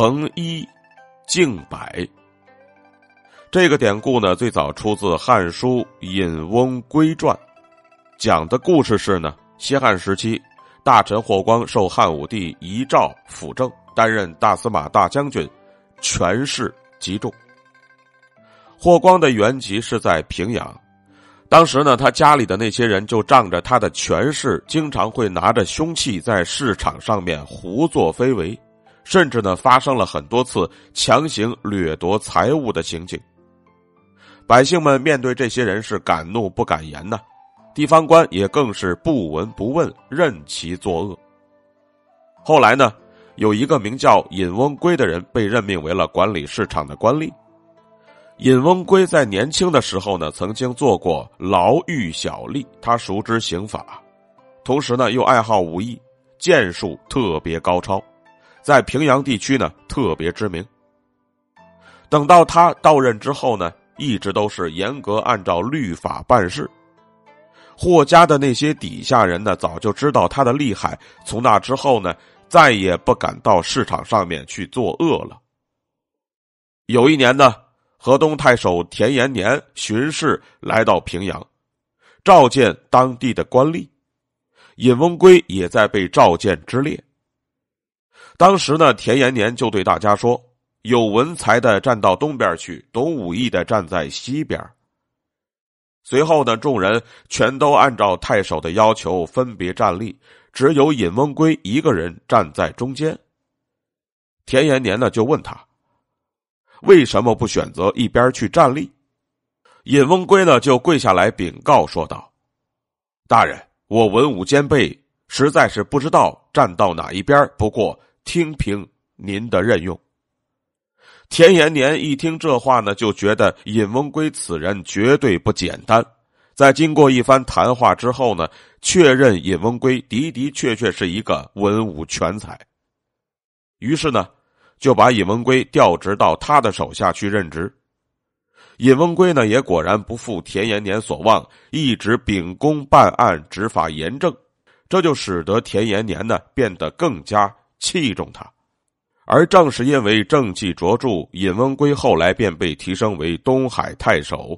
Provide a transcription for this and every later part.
藤一敬百。这个典故呢，最早出自《汉书·尹翁归传》，讲的故事是呢，西汉时期，大臣霍光受汉武帝遗诏辅政，担任大司马大将军，权势极重。霍光的原籍是在平阳。当时呢，他家里的那些人就仗着他的权势，经常会拿着凶器在市场上面胡作非为，甚至呢发生了很多次强行掠夺财物的情景。百姓们面对这些人是敢怒不敢言呐，地方官也更是不闻不问，任其作恶。后来呢，有一个名叫尹翁归的人被任命为了管理市场的官吏。尹翁归在年轻的时候呢，曾经做过牢狱小吏，他熟知刑法，同时呢又爱好武艺，剑术特别高超，在平阳地区呢特别知名。等到他到任之后呢，一直都是严格按照律法办事。霍家的那些底下人呢，早就知道他的厉害，从那之后呢，再也不敢到市场上面去作恶了。有一年呢。河东太守田延年巡视来到平阳，召见当地的官吏，尹翁归也在被召见之列。当时呢，田延年就对大家说：“有文才的站到东边去，懂武艺的站在西边。”随后呢，众人全都按照太守的要求分别站立，只有尹翁归一个人站在中间。田延年呢，就问他。为什么不选择一边去站立？尹翁归呢，就跪下来禀告说道：“大人，我文武兼备，实在是不知道站到哪一边。不过听凭您的任用。”田延年一听这话呢，就觉得尹翁归此人绝对不简单。在经过一番谈话之后呢，确认尹翁归的的确确是一个文武全才。于是呢。就把尹文圭调职到他的手下去任职。尹文圭呢，也果然不负田延年所望，一直秉公办案，执法严正，这就使得田延年呢变得更加器重他。而正是因为正气卓著，尹文圭后来便被提升为东海太守。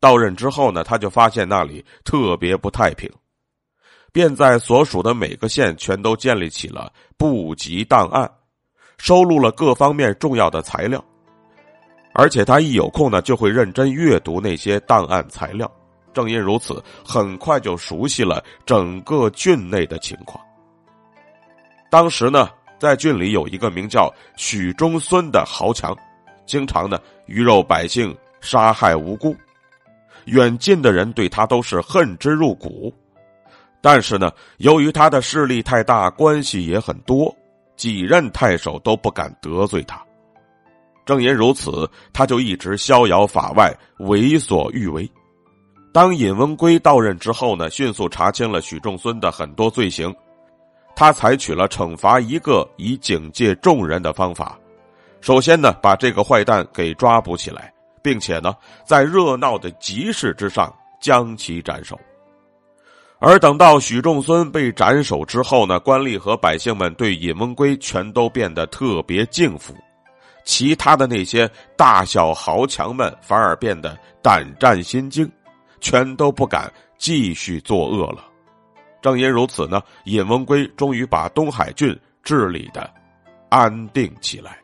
到任之后呢，他就发现那里特别不太平，便在所属的每个县全都建立起了部级档案。收录了各方面重要的材料，而且他一有空呢，就会认真阅读那些档案材料。正因如此，很快就熟悉了整个郡内的情况。当时呢，在郡里有一个名叫许中孙的豪强，经常呢鱼肉百姓，杀害无辜，远近的人对他都是恨之入骨。但是呢，由于他的势力太大，关系也很多。几任太守都不敢得罪他，正因如此，他就一直逍遥法外，为所欲为。当尹文圭到任之后呢，迅速查清了许仲孙的很多罪行，他采取了惩罚一个以警戒众人的方法。首先呢，把这个坏蛋给抓捕起来，并且呢，在热闹的集市之上将其斩首。而等到许仲孙被斩首之后呢，官吏和百姓们对尹文圭全都变得特别敬服，其他的那些大小豪强们反而变得胆战心惊，全都不敢继续作恶了。正因如此呢，尹文圭终于把东海郡治理的安定起来。